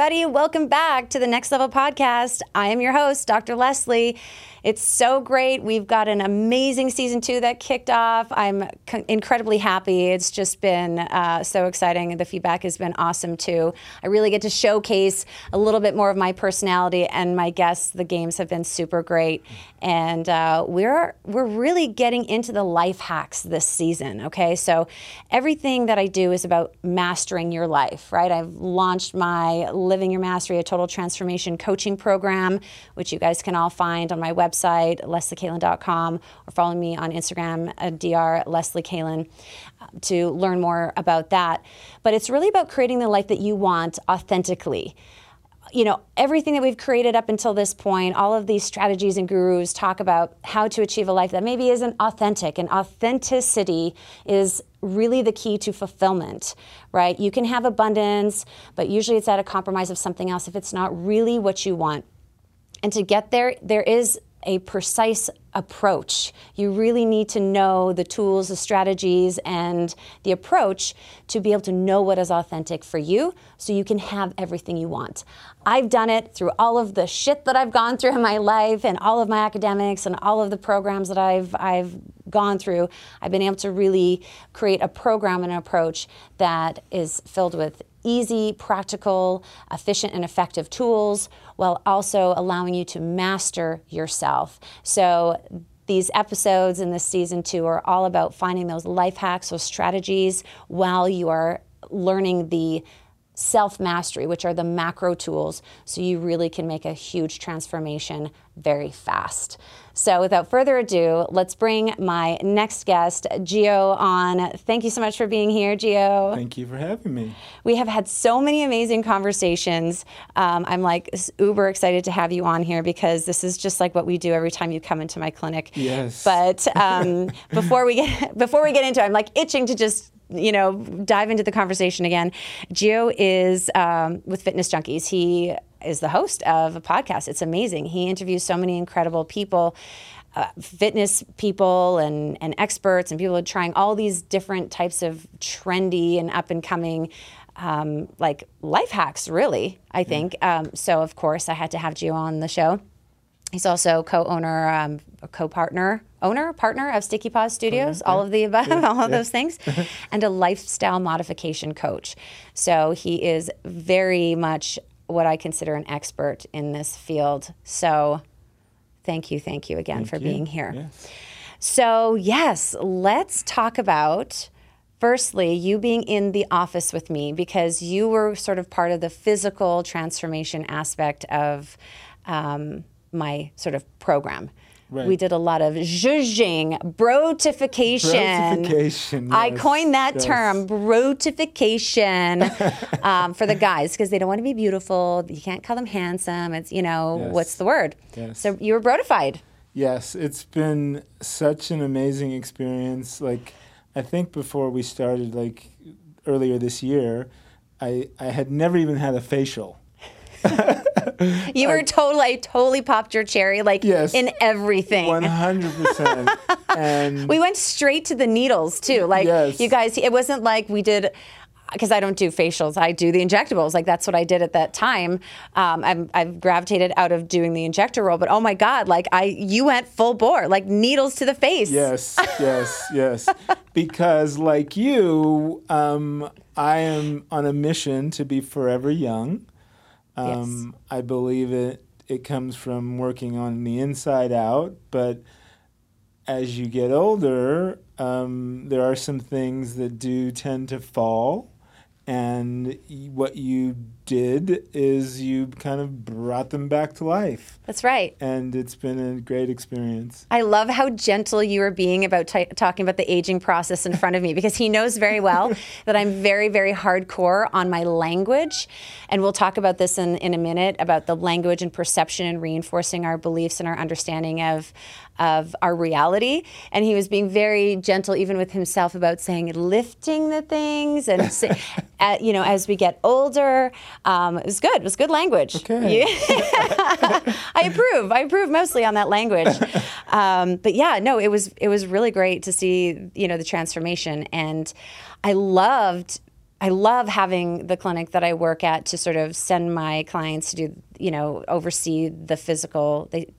Everybody, welcome back to the Next Level Podcast. I am your host, Dr. Leslie. It's so great. We've got an amazing season two that kicked off. I'm c- incredibly happy. It's just been uh, so exciting. The feedback has been awesome too. I really get to showcase a little bit more of my personality, and my guests. The games have been super great, and uh, we're we're really getting into the life hacks this season. Okay, so everything that I do is about mastering your life. Right? I've launched my Living Your Mastery, a total transformation coaching program, which you guys can all find on my website website, lesliekalen.com, or follow me on Instagram, dr Leslie Kalen, uh, to learn more about that. But it's really about creating the life that you want authentically you know, everything that we've created up until this point, all of these strategies and gurus talk about how to achieve a life that maybe isn't authentic. And authenticity is really the key to fulfillment, right? You can have abundance, but usually it's at a compromise of something else if it's not really what you want. And to get there, there is a precise approach. You really need to know the tools, the strategies, and the approach to be able to know what is authentic for you so you can have everything you want. I've done it through all of the shit that I've gone through in my life and all of my academics and all of the programs that I've I've gone through. I've been able to really create a program and an approach that is filled with easy, practical, efficient, and effective tools while also allowing you to master yourself. So, these episodes in this season two are all about finding those life hacks, those strategies while you are learning the self mastery, which are the macro tools, so you really can make a huge transformation very fast. So, without further ado, let's bring my next guest, Gio, on. Thank you so much for being here, Gio. Thank you for having me. We have had so many amazing conversations. Um, I'm like uber excited to have you on here because this is just like what we do every time you come into my clinic. Yes. But um, before we get before we get into, it, I'm like itching to just you know, dive into the conversation again. Gio is um, with Fitness Junkeez. He is the host of a podcast. It's amazing. He interviews so many incredible people. Uh, fitness people and, and experts and people trying all these different types of trendy and up and coming um, like life hacks really i think um, so of course i had to have gio on the show He's also co-owner, um, co-partner, owner, partner of Sticky Paws Studios, all of the above, yeah, all of yeah. those things, and a lifestyle modification coach. So he is very much what I consider an expert in this field. So thank you, thank you again thank for you. being here. Yes. So yes, let's talk about firstly, you being in the office with me because you were sort of part of the physical transformation aspect of um, my sort of program. Right. We did a lot of zhuzhing, brotification. Brotification. Yes, I coined that yes. term, brotification, um, for the guys because they don't want to be beautiful. You can't call them handsome. It's you know yes. what's the word? So you were brotified. Yes, it's been such an amazing experience. Like I think before we started, like earlier this year, I I had never even had a facial. you were totally, I totally popped your cherry, like yes, in everything. One hundred percent. And we went straight to the needles too. Like yes. you guys, it wasn't like we did because I don't do facials, I do the injectables. Like that's what I did at that time. Um, I've, I've, gravitated out of doing the injector role, but oh my god, like I, you went full bore, like needles to the face. Yes, yes, yes. Because like you, um, I am on a mission to be forever young. Um, yes. I believe it. It comes from working on the inside out, but as you get older, um, there are some things that do tend to fall and what you did is you kind of brought them back to life. That's right. And it's been a great experience. I love how gentle you are being about t- talking about the aging process in front of me because he knows very well that I'm very, very hardcore on my language. And we'll talk about this in, in a minute about the language and perception and reinforcing our beliefs and our understanding of, of our reality. And he was being very gentle, even with himself, about saying lifting the things and, uh, you know, as we get older. Um, it was good. It was good language. Okay. I approve. I approve mostly on that language. Um, but yeah, no, it was it was really great to see you know the transformation, and I loved I love having the clinic that I work at to sort of send my clients to do, you know, oversee the physical. They,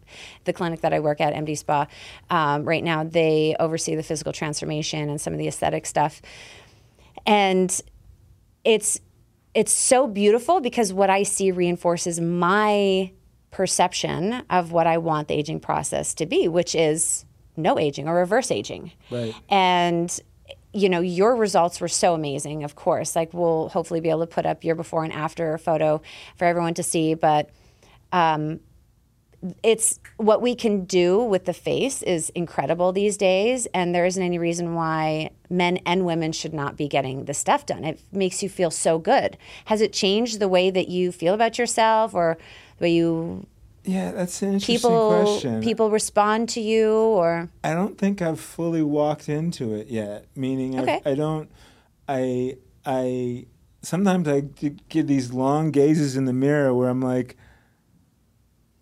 the clinic that I work at, MD Spa, um, right now they oversee the physical transformation and some of the aesthetic stuff, and it's it's so beautiful because what I see reinforces my perception of what I want the aging process to be, which is no aging or reverse aging. Right. And you know, your results were so amazing, of course. Like we'll hopefully be able to put up your before and after photo for everyone to see, but um, it's what we can do with the face is incredible these days and there isn't any reason why men and women should not be getting this stuff done it makes you feel so good has it changed the way that you feel about yourself or the way you Yeah, that's an interesting people question. people respond to you or I don't think I've fully walked into it yet. Meaning, Okay. I don't. I I sometimes i get these long gazes in the mirror where I'm like,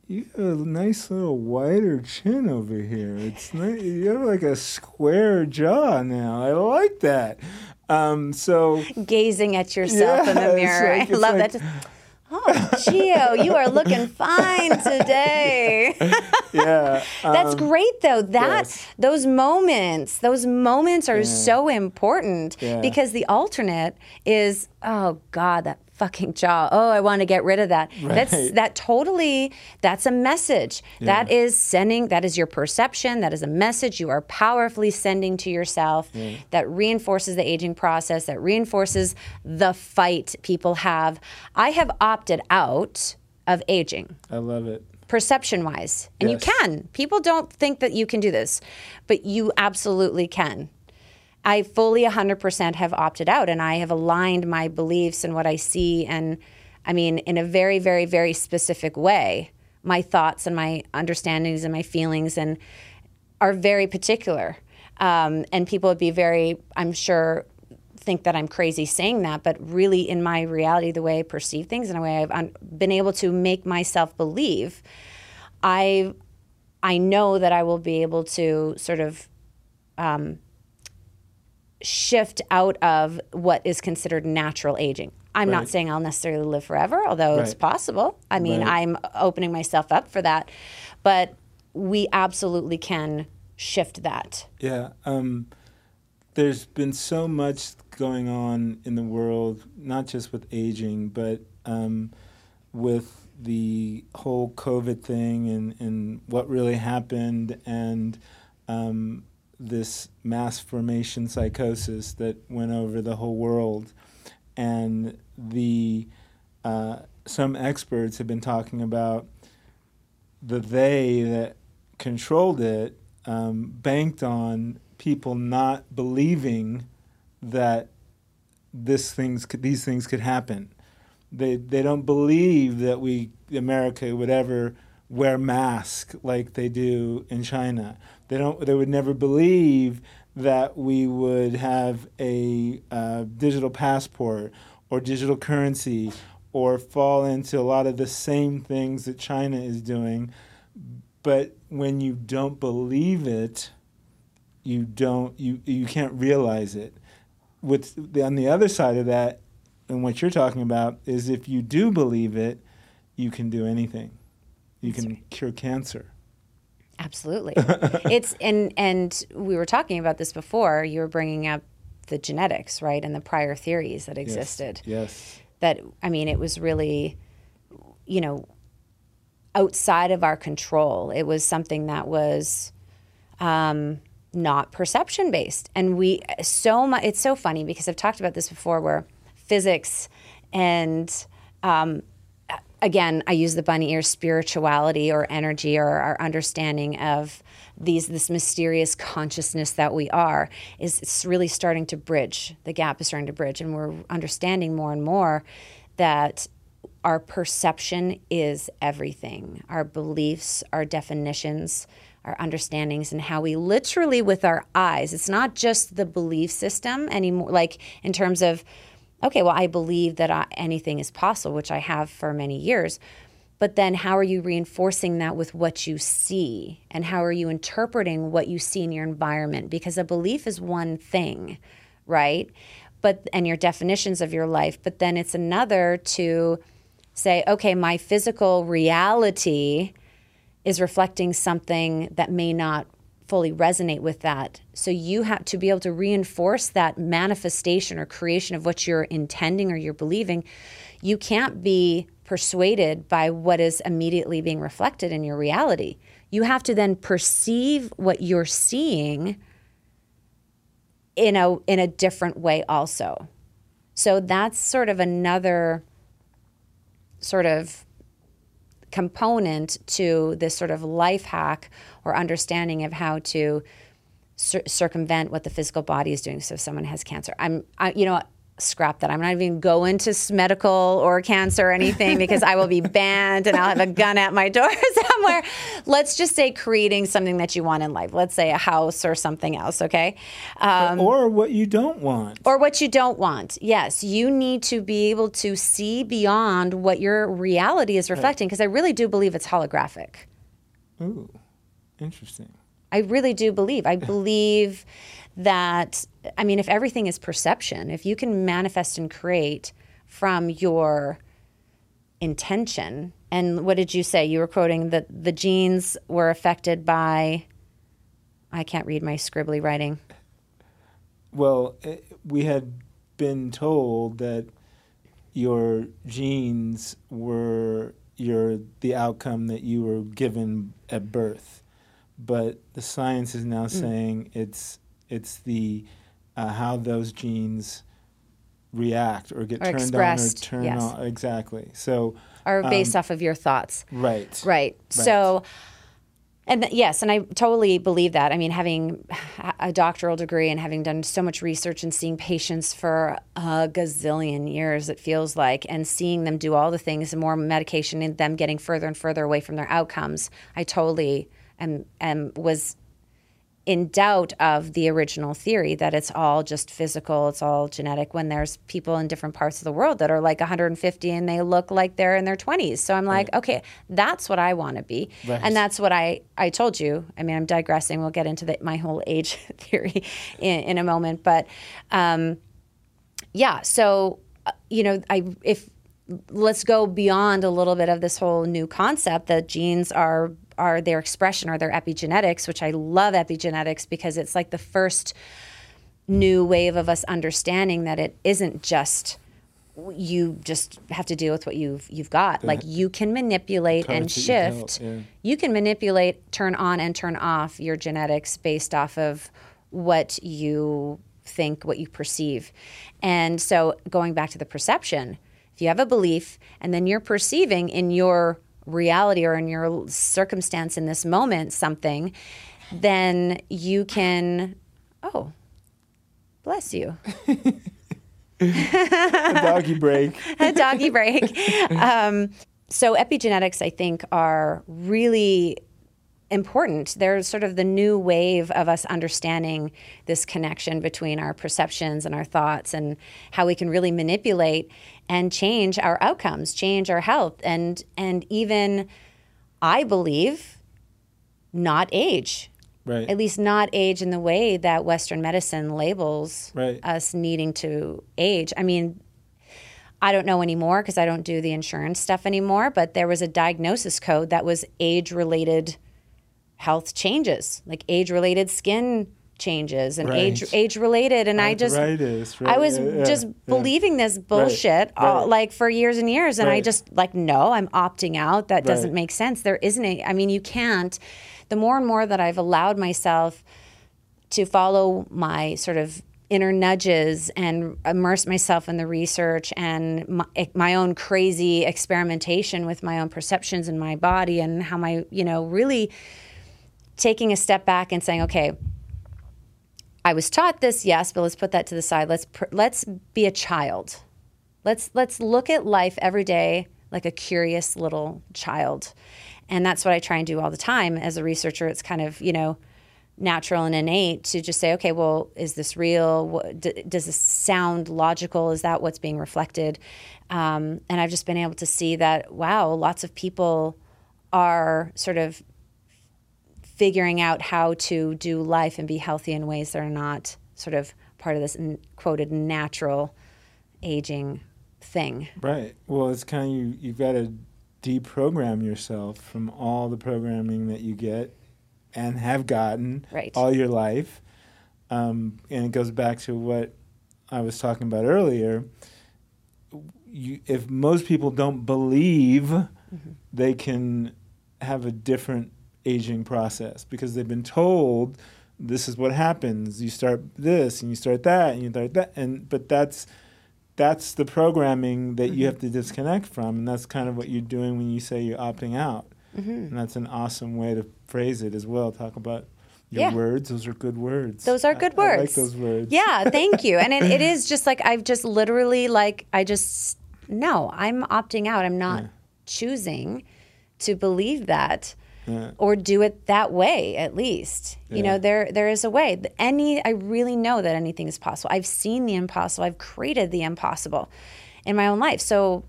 "You have a nice little wider chin over here. It's nice. You have like a square jaw now. I like that." Um, so gazing at yourself in the mirror like- i love like- that oh gio you are looking fine today yeah, That's um, great though. That yes. those moments, those moments are Yeah. so important Yeah. because the alternate is oh god, that fucking jaw. Oh, I want to get rid of that. That's that totally that's a message. That Yeah. is sending that is your perception, that is a message you are powerfully sending to yourself that reinforces the aging process, that reinforces the fight people have. I have opted out of aging I love it. perception wise. And Yes. you can. People don't think that you can do this, but you absolutely can. I fully 100% have opted out and I have aligned my beliefs and what I see and I mean in a very very very specific way. My thoughts and my understandings and my feelings and are very particular. Um, and people would be very, I'm sure, think that I'm crazy saying that, but really, in my reality, the way I perceive things and the way I've un- been able to make myself believe, I, I know that I will be able to sort of um, shift out of what is considered natural aging. I'm not saying I'll necessarily live forever, although it's possible. I mean, Right. I'm opening myself up for that, but we absolutely can shift that. Yeah. Um, there's been so much going on in the world, not just with aging, but um, with the whole COVID thing and, and what really happened and um, this mass formation psychosis that went over the whole world. And the uh, some experts have been talking about the they that controlled it um, banked on people not believing that this things could, these things could happen. They they don't believe that we America would ever wear masks like they do in China. They don't. They would never believe that we would have a uh, digital passport or digital currency or fall into a lot of the same things that China is doing. But when you don't believe it, you don't you you can't realize it. With the, on the other side of that, and what you're talking about is if you do believe it, you can do anything. You can cure cancer. Absolutely. it's and and we were talking about this before. You were bringing up the genetics, right, and the prior theories that Yes. existed. Yes. That I mean, it was really, you know, outside of our control. It was something that was um, not perception based, and we so much. It's so funny because I've talked about this before, where physics and um, again, I use the bunny ear spirituality or energy or our understanding of these this mysterious consciousness that we are is it's really starting to bridge. The gap is starting to bridge, and we're understanding more and more that our perception is everything. Our beliefs, our definitions, our understandings, and how we literally with our eyes. It's not just the belief system anymore. Like in terms of okay, well, I believe that I, anything is possible, which I have for many years. But then, how are you reinforcing that with what you see? And how are you interpreting what you see in your environment? Because a belief is one thing, right? but and your definitions of your life. But then it's another to say, okay, my physical reality is reflecting something that may not fully resonate with that. So you have to be able to reinforce that manifestation or creation of what you're intending or you're believing. You can't be persuaded by what is immediately being reflected in your reality. You have to then perceive what you're seeing in a in a different way also. So that's sort of another sort of component to this sort of life hack or understanding of how to cir- circumvent what the physical body is doing. So if someone has cancer, I'm, I, you know, scrap that. I'm not even go into medical or cancer or anything because I will be banned and I'll have a gun at my door somewhere. Let's just say creating something that you want in life. Let's say a house or something else, okay? Um, or what you don't want. Or what you don't want. Yes, you need to be able to see beyond what your reality is reflecting because. I really do believe it's holographic. Ooh, interesting. I really do believe. I believe that, I mean, if everything is perception, if you can manifest and create from your intention, and what did you say? You were quoting that the genes were affected by, I can't read my scribbly writing. Well, eh, we had been told that your genes were your the outcome that you were given at birth but the science is now mm. saying it's it's the uh, how those genes react or get or turned on or turn yes. on exactly. So are based um, off of your thoughts. Right. Right. right. So and th- yes, and I totally believe that. I mean, having a doctoral degree and having done so much research and seeing patients for a gazillion years, it feels like, and seeing them do all the things, and more medication, and them getting further and further away from their outcomes, I totally am, am was in doubt of the original theory that it's all just physical, it's all genetic, when there's people in different parts of the world that are like 150 and they look like they're in their 20s. So I'm like, right. okay, that's what I want to be. Right. And that's what I, I told you. I mean, I'm digressing. We'll get into the, my whole age theory in, in a moment. But um, yeah, so, uh, you know, I, if, let's go beyond a little bit of this whole new concept that genes are are their expression or their epigenetics, which I love epigenetics because it's like the first new wave of us understanding that it isn't just you just have to deal with what you've you've got. Like you can manipulate and shift. Yeah. You can manipulate, turn on and turn off your genetics based off of what you think, what you perceive. And so going back to the perception, if you have a belief and then you're perceiving in your reality or in your circumstance in this moment something, then you can, oh, bless you. a doggy break. a doggy break. Um, so epigenetics, I think, are really important. They're sort of the new wave of us understanding this connection between our perceptions and our thoughts and how we can really manipulate and change our outcomes, change our health and and even I believe not age. Right. At least not age in the way that Western medicine labels right. us needing to age. I mean, I don't know anymore because I don't do the insurance stuff anymore, but there was a diagnosis code that was age related health changes, like age related skin changes and right. age age related and I just right. I was yeah, just yeah. believing this bullshit uh, all, like for years and years and I just like no I'm opting out that doesn't make sense there isn't a I mean you can't the more and more that I've allowed myself to follow my sort of inner nudges and immerse myself in the research and my, eh, my, own crazy experimentation with my own perceptions in my body and how my you know really taking a step back and saying, okay, I was taught this, yes, but let's put that to the side. Let's pr- let's be a child. Let's let's look at life every day like a curious little child. And that's what I try and do all the time as a researcher. It's kind of, you know, natural and innate to just say, okay, well, is this real? Does this sound logical? Is that what's being reflected? Um, and I've just been able to see that, wow, lots of people are sort of figuring out how to do life and be healthy in ways that are not sort of part of this n- quoted natural aging thing. Right. Well, it's kind of you. You've got to deprogram yourself from all the programming that you get and have gotten Right. all your life. Um, and it goes back to what I was talking about earlier. You, if most people don't believe they can have a different aging process because they've been told this is what happens. You start this and you start that and you start that and but that's that's the programming that you have to disconnect from and that's kind of what you're doing when you say you're opting out. Mm-hmm. And that's an awesome way to phrase it as well. Talk about your Yeah. words. Those are good words. Those are good I- I like words. those words. Yeah, thank you. And it, it is just like I've just literally like I just no, I'm opting out. I'm not Yeah. choosing to believe that Yeah. or do it that way at least. You know, there there is a way. Any I really know that anything is possible. I've seen the impossible. I've created the impossible in my own life. So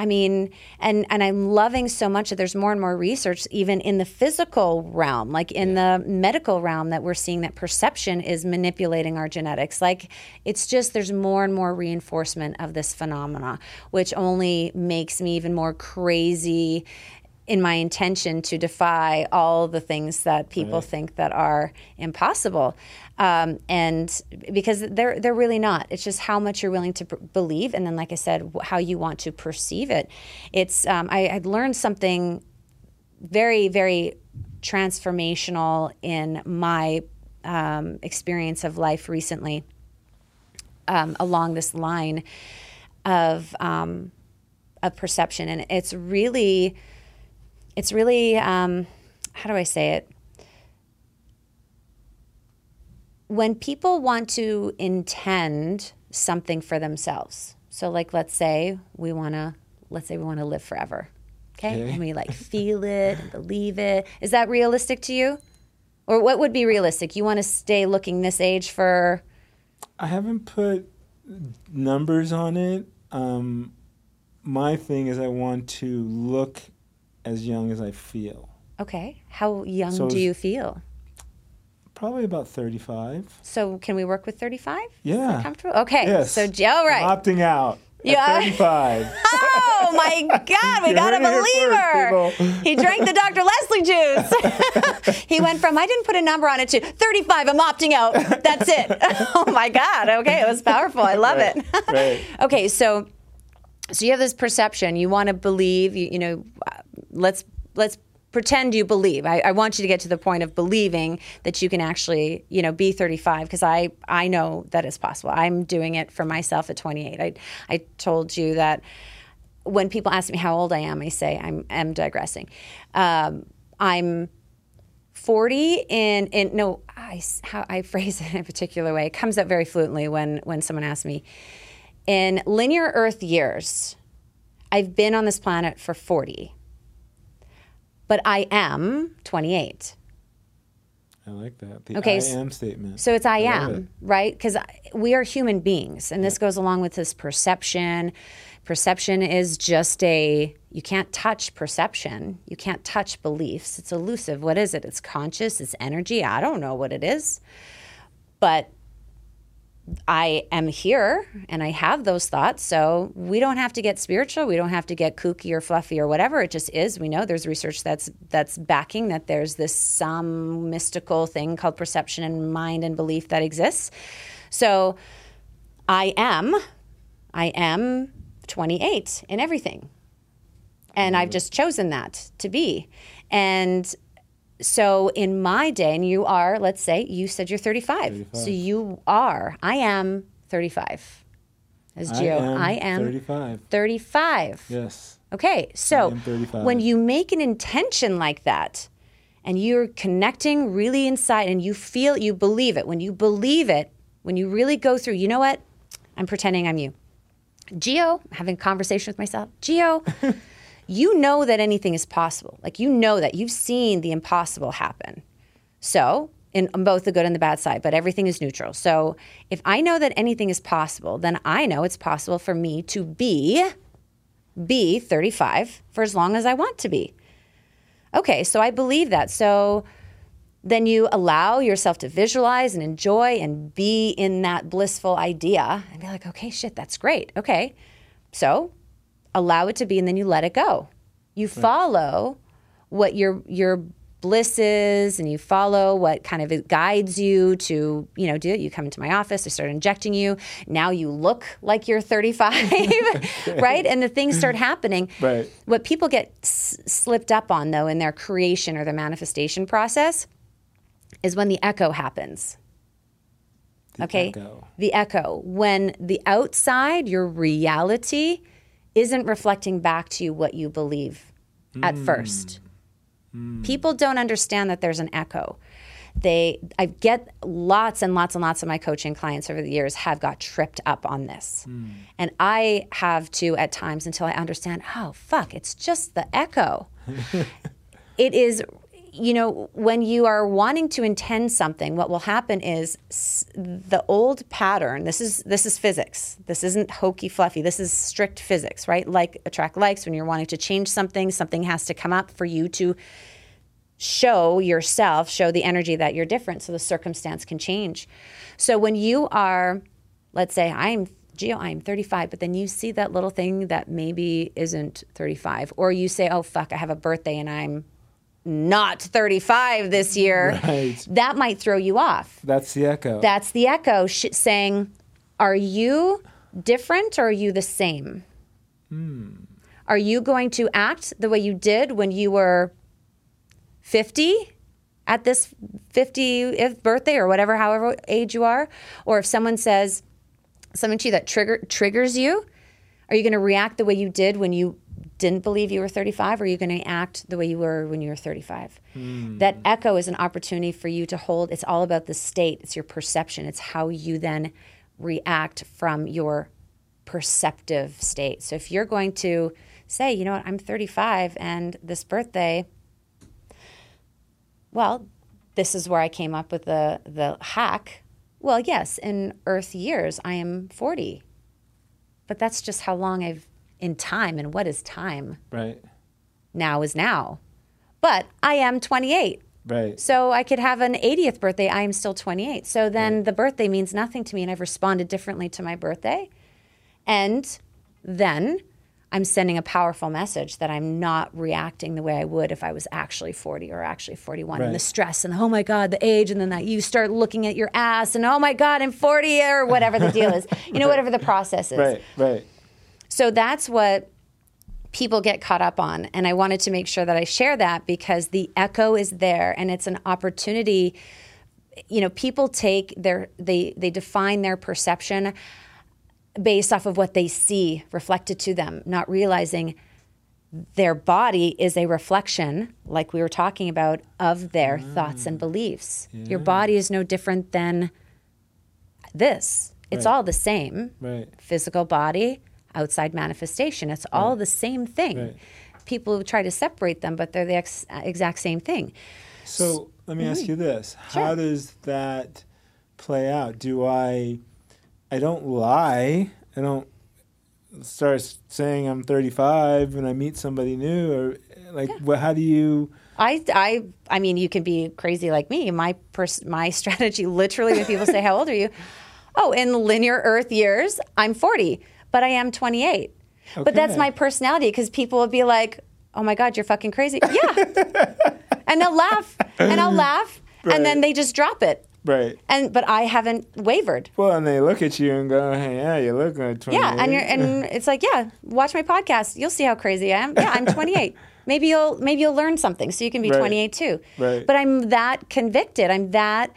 I mean, and and I'm loving so much that there's more and more research, even in the physical realm, like in the medical realm, that we're seeing that perception is manipulating our genetics. Like it's just there's more and more reinforcement of this phenomena, which only makes me even more crazy in my intention to defy all the things that people Right. think that are impossible, um, and because they're they're really not. It's just how much you're willing to b- believe, and then, like I said, how you want to perceive it. It's um, I, I learned something very very transformational in my um, experience of life recently um, along this line of um, of perception, and it's really it's really um, how do I say it? When people want to intend something for themselves, so like let's say we want to let's say we want to live forever, okay, Okay. and we like feel it and believe it. Is that realistic to you? Or what would be realistic? You want to stay looking this age for I haven't put numbers on it. Um, my thing is I want to look as young as I feel. okay. How young So do you feel? Probably about 35. So can we work with 35? Is Yeah. comfortable? Okay. Yes. So all right. I'm opting out. Yeah. 35. Oh my God, we got a heard it here believer. first. He drank the Dr. Leslie juice. he went from, I didn't put a number on it to 35, I'm opting out. That's it. oh my God. Okay, it was powerful. I love Right, it. right. Okay, so so you have this perception. You want to believe, you, you know, let's let's pretend you believe. I, I want you to get to the point of believing that you can actually, you know, be 35 because I I know that it's possible. I'm doing it for myself at 28. I I told you that when people ask me how old I am, I say I'm am digressing. Um, I'm 40 in in no I how I phrase it in a particular way. It comes up very fluently when when someone asks me in linear Earth years. I've been on this planet for 40, but I am 28. I like that. The Okay, I am statement. So it's I, love am, it. right? Because we are human beings, and this goes along with this perception. Perception is just a, you can't touch perception. You can't touch beliefs. It's elusive. What is it? It's conscious, it's energy. I don't know what it is. But I am here and I have those thoughts. So we don't have to get spiritual. We don't have to get kooky or fluffy or whatever. It just is. We know there's research that's that's backing that there's this some mystical thing called perception and mind and belief that exists. So I am, I am 28 in everything. And I've mm. just chosen that to be. And so in my day, and you are, let's say, you said you're 35. 35. So you are, I am 35. As Gio, I am, 35. 35. Yes. Okay, so when you make an intention like that, and you're connecting really inside, and you feel, you believe it. When you believe it, when you really go through, you know what? I'm pretending I'm you. Gio, having a conversation with myself. Gio, you know that anything is possible. Like you know that you've seen the impossible happen. So, in both the good and the bad side, but everything is neutral. So, if I know that anything is possible, then I know it's possible for me to be be 35 for as long as I want to be. Okay, so I believe that. So then you allow yourself to visualize and enjoy and be in that blissful idea and be like, okay, shit, that's great. Okay. So allow it to be and then you let it go. You follow what your your bliss is and you follow what kind of guides you to, you know, do it. You come into my office, I start injecting you. Now you look like you're 35, right? And the things start happening. Right. What people get s- slipped up on though in their creation or their manifestation process is when the echo happens. okay? echo. The echo. When the outside, your reality, isn't reflecting back to you what you believe at hmm. first. Hmm. People don't understand that there's an echo. They, I get lots and lots and lots of my coaching clients over the years have got tripped up on this. Hmm. And I have to at times until I understand, oh, fuck, it's just the echo. it is you know when you are wanting to intend something what will happen is the old pattern this is this is physics. This isn't hokey fluffy. This is strict physics right? Like attract likes. When you're wanting to change something something has to come up for you to show yourself show the energy that you're different so the circumstance can change. So when you are let's say i'm Gio, I'm 35, but then you see that little thing that maybe isn't 35, or you say, oh, fuck, I have a birthday and I'm not 35 this year, Right. that might throw you off. That's the echo. That's the echo sh- saying, Are you different or are you the same? Hmm. Are you going to act the way you did when you were 50 at this 50th birthday or whatever, however age you are? Or if someone says something to you that trigger, triggers you, are you going to react the way you did when you didn't believe you were 35 or are you going to act the way you were when you were 35 hmm. that echo is an opportunity for you to hold it's all about the state it's your perception it's how you then react from your perceptive state. So if you're going to say you know what i'm 35 and this birthday well this is where i came up with the the hack. Well yes in earth years i am 40 but that's just how long I've in time. And what is time? right. Now is now. But I am 28. Right. So I could have an 80th birthday. I am still 28. So then the birthday means nothing to me. And I've responded differently to my birthday. And then I'm sending a powerful message that I'm not reacting the way I would if I was actually 40 or actually 41. Right. And the stress and oh my God, the age. And then that you start looking at your ass and oh my God, I'm 40 or whatever the deal is. You know, whatever the process is. Right. Right. So that's what people get caught up on. And I wanted to make sure that I share that because the echo is there and it's an opportunity. You know, people take their, they, they define their perception based off of what they see reflected to them, not realizing their body is a reflection, like we were talking about, of their mm. thoughts and beliefs. Your body is no different than this. It's Right. all the same Right. physical body, outside manifestation. It's all the same thing. Right. People try to separate them, but they're the ex- exact same thing. So let me Mm-hmm. ask you this: How does that play out? Do I? I don't lie. I don't start saying I'm 35 when I meet somebody new, or like, what? How do you? I, I, I mean, you can be crazy like me. My pers- my strategy, literally, when people say, "How old are you?" Oh, in linear Earth years, I'm 40, but I am 28. But that's my personality because people will be like, "Oh my God, you're fucking crazy." Yeah, and they'll laugh, and I'll laugh, and then they just drop it. Right. And but I haven't wavered. Well, and they look at you and go, "Hey, yeah, you look like 28." Yeah, and you're and it's like, yeah, watch my podcast. You'll see how crazy I am. Yeah, I'm 28. maybe you'll maybe you'll learn something, so you can be Right. 28 too. Right. But I'm that convicted. I'm that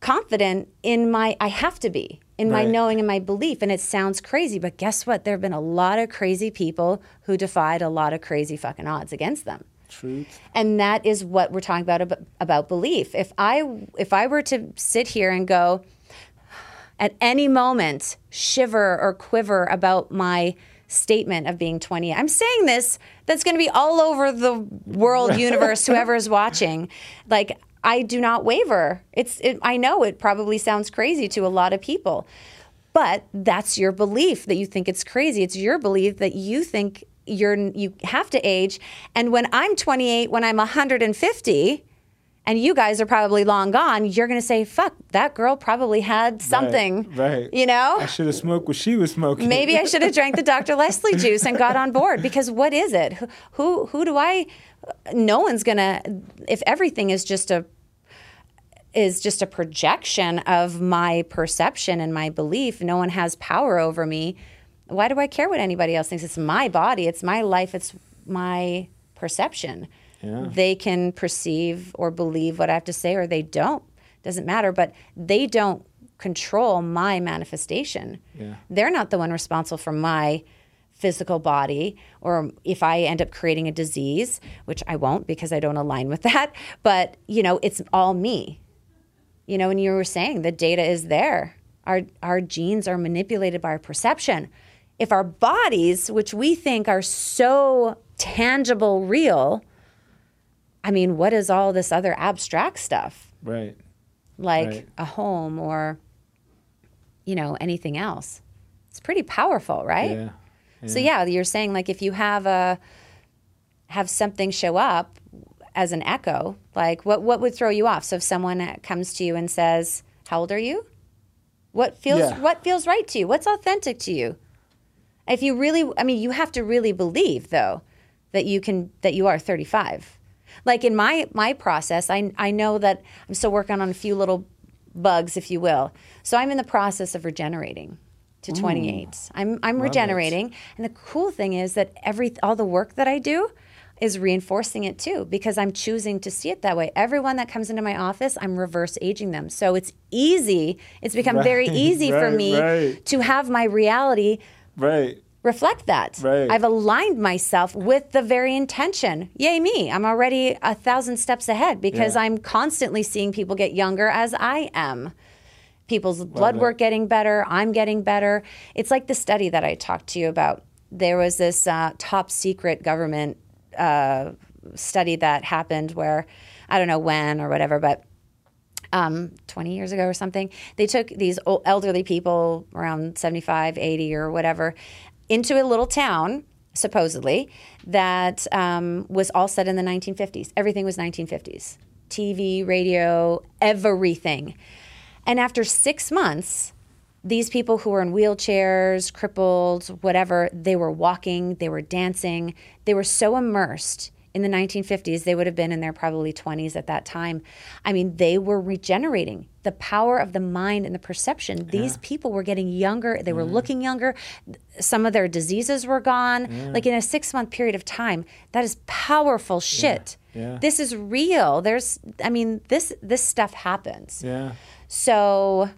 confident in my. I have to be in my Right. knowing and my belief. And it sounds crazy, but guess what? There have been a lot of crazy people who defied a lot of crazy fucking odds against them truth. and that is what we're talking about about belief if i if i were to sit here and go at any moment shiver or quiver about my statement of being 20 i'm saying this that's going to be all over the world universe whoever is watching like i do not waver it's it, i know it probably sounds crazy to a lot of people but that's your belief that you think it's crazy. It's your belief that you think you're you have to age. And when I'm 28, when I'm 150, and you guys are probably long gone, you're going to say, fuck, that girl probably had something. Right. right. You know? I should have smoked what she was smoking. Maybe I should have drank the Dr. Leslie juice and got on board because what is it? Who, who, who do I, no one's to, if everything is just a, is just a projection of my perception and my belief, no one has power over me. Why do I care what anybody else thinks? It's my body, it's my life, it's my perception. Yeah. They can perceive or believe what I have to say, or they don't. Doesn't matter, but they don't control my manifestation. Yeah. They're not the one responsible for my physical body, or if I end up creating a disease, which I won't because I don't align with that. But you know, it's all me. You know, and you were saying the data is there. Our our genes are manipulated by our perception. If our bodies, which we think are so tangible, real, I mean, what is all this other abstract stuff? Right. Like right. a home or, you know, anything else. It's pretty powerful, right? Yeah. Yeah. So yeah, you're saying like if you have a have something show up as an echo, like what what would throw you off? So if someone comes to you and says, "How old are you?" What feels yeah. what feels right to you? What's authentic to you? If you really I mean, you have to really believe though that you can that you are 35 like in my my process, I I know that I'm still working on a few little bugs, if you will. So I'm in the process of regenerating to 28. Ooh, I'm I'm regenerating, it. and the cool thing is that every all the work that I do is reinforcing it too because I'm choosing to see it that way. Everyone that comes into my office, I'm reverse aging them. So it's easy. It's become right, very easy right, for me right. to have my reality right reflect that. Right. I've aligned myself with the very intention. Yay, me. I'm already a thousand steps ahead because yeah. I'm constantly seeing people get younger as I am. People's Love blood it. work getting better. I'm getting better. It's like the study that I talked to you about. There was this uh, top secret government uh, study that happened where I don't know when or whatever, but um, 20 years ago or something. They took these elderly people around 75, 80 or whatever, into a little town, supposedly, that um, was all set in the 1950s. Everything was 1950s TV, radio, everything. And after six months, these people who were in wheelchairs, crippled, whatever, they were walking, they were dancing, they were so immersed in the 1950s, they would have been in their probably 20s at that time. I mean, they were regenerating. The power of the mind and the perception. These yeah. people were getting younger. They were mm. looking younger. Some of their diseases were gone. Yeah. Like in a six month period of time. That is powerful shit. Yeah. This is real. There's, I mean, this this stuff happens. Yeah. So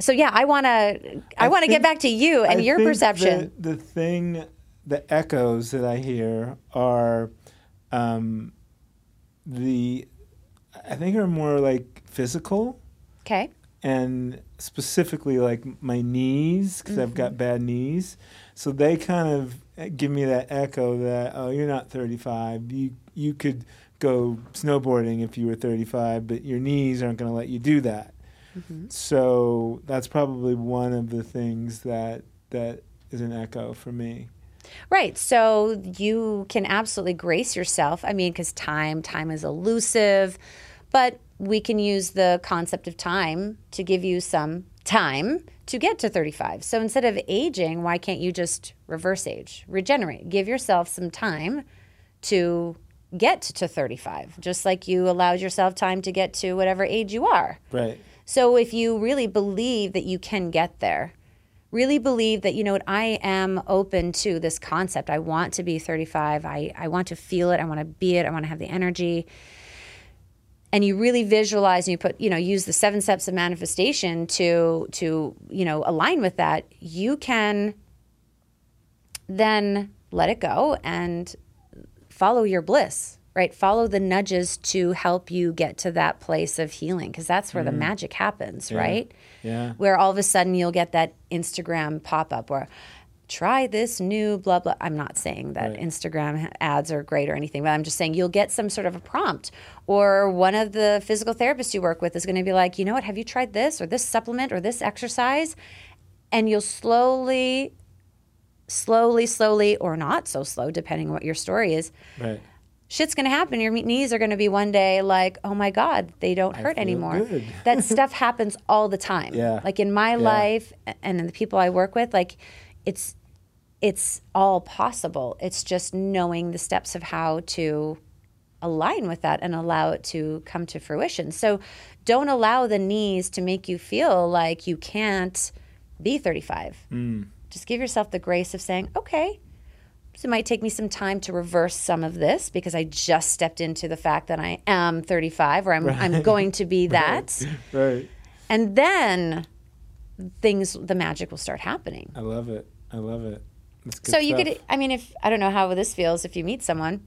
so yeah, I want to I, I want to get back to you and I your perception. The, the thing, the echoes that I hear are um, the I think are more like physical. Okay. And specifically like my knees because mm-hmm. I've got mm-hmm. bad knees, so they kind of give me that echo that oh you're not 35 you you could go snowboarding if you were 35 but your knees aren't going to let you do that. Mm-hmm. So that's probably one of the things that that is an echo for me. Right. So you can absolutely grace yourself. I mean, because time, time is elusive, but we can use the concept of time to give you some time to get to 35. So instead of aging, why can't you just reverse age, regenerate, give yourself some time to get to 35, just like you allowed yourself time to get to whatever age you are. Right. So if you really believe that you can get there, really believe that you know what i am open to this concept. I want to be 35 i, I want to feel it. I want to be it. I want to have the energy. And you really visualize and you put you know use the seven steps of manifestation to to you know align with that you can then let it go and follow your bliss right? Follow the nudges to help you get to that place of healing because that's where mm. the magic happens, yeah. right? Yeah. Where all of a sudden you'll get that Instagram pop up where try this new blah blah. I'm not saying that right. Instagram ads are great or anything, but I'm just saying you'll get some sort of a prompt or one of the physical therapists you work with is going to be like, "You know what? Have you tried this or this supplement or this exercise?" And you'll slowly slowly slowly or not so slow depending on what your story is. Right shit's going to happen. Your knees are going to be one day like, oh my God, they don't hurt anymore. that stuff happens all the time. Yeah. Like in my life and in the people I work with, like it's it's all possible. It's just knowing the steps of how to align with that and allow it to come to fruition. So don't allow the knees to make you feel like you can't be 35. Just give yourself the grace of saying, okay, so it might take me some time to reverse some of this because I just stepped into the fact that I am 35 or I'm, I'm going to be that. Right. And then things, the magic will start happening. I love it. I love it. So you stuff. could, I mean, if I don't know how this feels if you meet someone,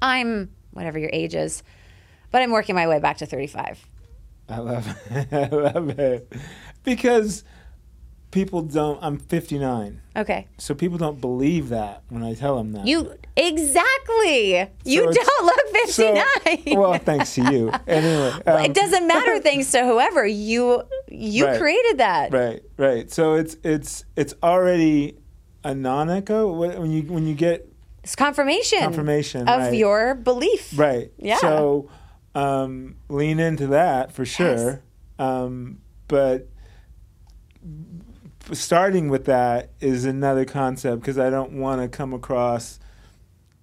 I'm whatever your age is, but I'm working my way back to 35. I love it. I love it. Because people don't, I'm 59. Okay. So people don't believe that when I tell them that. You, exactly. you don't look So- 59. well, thanks to you. Anyway. um, it doesn't matter thanks to whoever. You, you Right. created that. Right, right. So it's it's it's already a non-echo when you when you get It's confirmation. Confirmation, Of right. your belief. right. Yeah. So um, lean into that for sure. Um, but starting with that is another concept because I don't want to come across.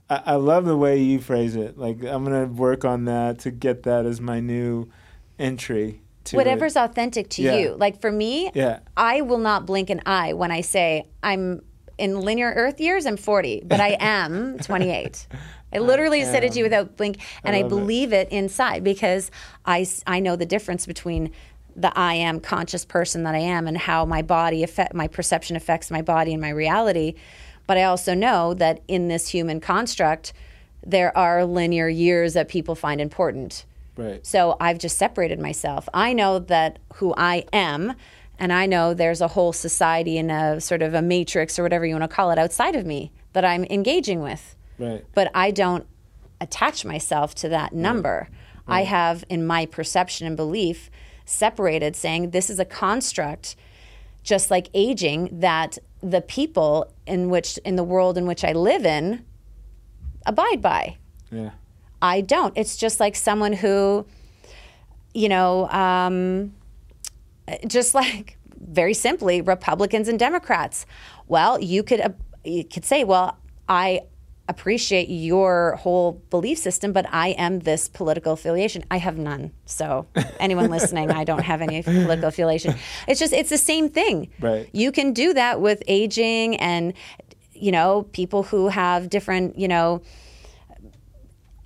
I, I love the way you phrase it. Like I'm gonna work on that to get that as my new entry. To Whatever's it. authentic to Yeah. you. Like for me, Yeah. I will not blink an eye when I say I'm in linear Earth years. I'm 40, but I am 28. I literally said it to you without blink, and I, it. believe it. inside because I I know the difference between the I am conscious person that I am and how my body affect my perception affects my body and my reality. But I also know that in this human construct, there are linear years that people find important. Right. So I've just separated myself. I know that who I am, and I know there's a whole society and a sort of a matrix or whatever you want to call it outside of me that I'm engaging with. Right. But I don't attach myself to that number. I have, in my perception and belief, separated saying this is a construct, just like aging, that the people in which, in the world in which I live in, abide by. Yeah. I don't. It's just like someone who, you know, um, just like very simply Republicans and Democrats. Well, you could uh, you could say, well, I appreciate your whole belief system, but I am this political affiliation. I have none. So anyone listening, I don't have any political affiliation. It's just it's the same thing. Right. You can do that with aging and you know people who have different you know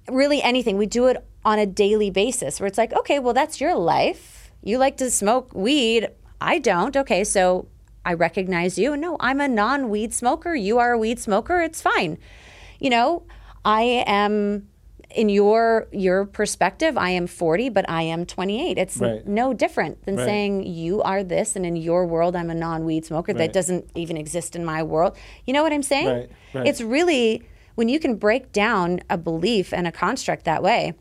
really anything. We do it on a daily basis where it's like, okay, well, that's your life. You like to smoke weed. I don't. Okay, so I recognize you. No, I'm a non weed smoker. You are a weed smoker. It's fine. You know, I am. In your your perspective, I am 40, but I am 28. It's Right. no different than Right. saying you are this, and in your world, I'm a non-weed smoker. That doesn't even exist in my world. You know what I'm saying? Right, right. It's really when you can break down a belief and a construct that way,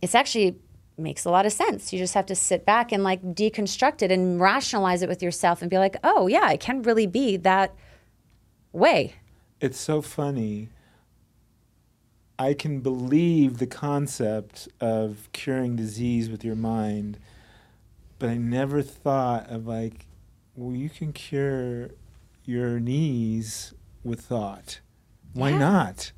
it's actually makes a lot of sense. You just have to sit back and like deconstruct it and rationalize it with yourself and be like, "Oh, yeah, it can really be that way." It's so funny. I can believe the concept of curing disease with your mind, but I never thought of like, well, you can cure your knees with thought. Why Yeah. not?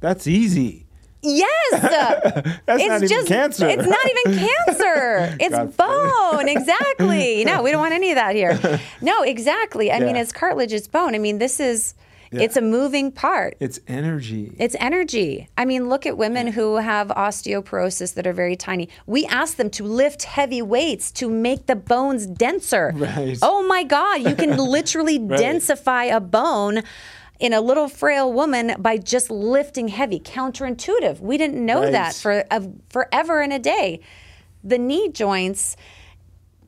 That's easy. Yes. That's it's not even just cancer. it's not even cancer. It's God bone. Exactly. No, we don't want any of that here. No, exactly. I mean, it's cartilage, it's bone. I mean, this is it's a moving part. It's energy. It's energy. I mean, look at women who have osteoporosis that are very tiny. We ask them to lift heavy weights to make the bones denser. Right. Oh my God, you can literally densify a bone in a little frail woman by just lifting heavy. Counterintuitive. We didn't know Right. that for a, forever and a day. The knee joints,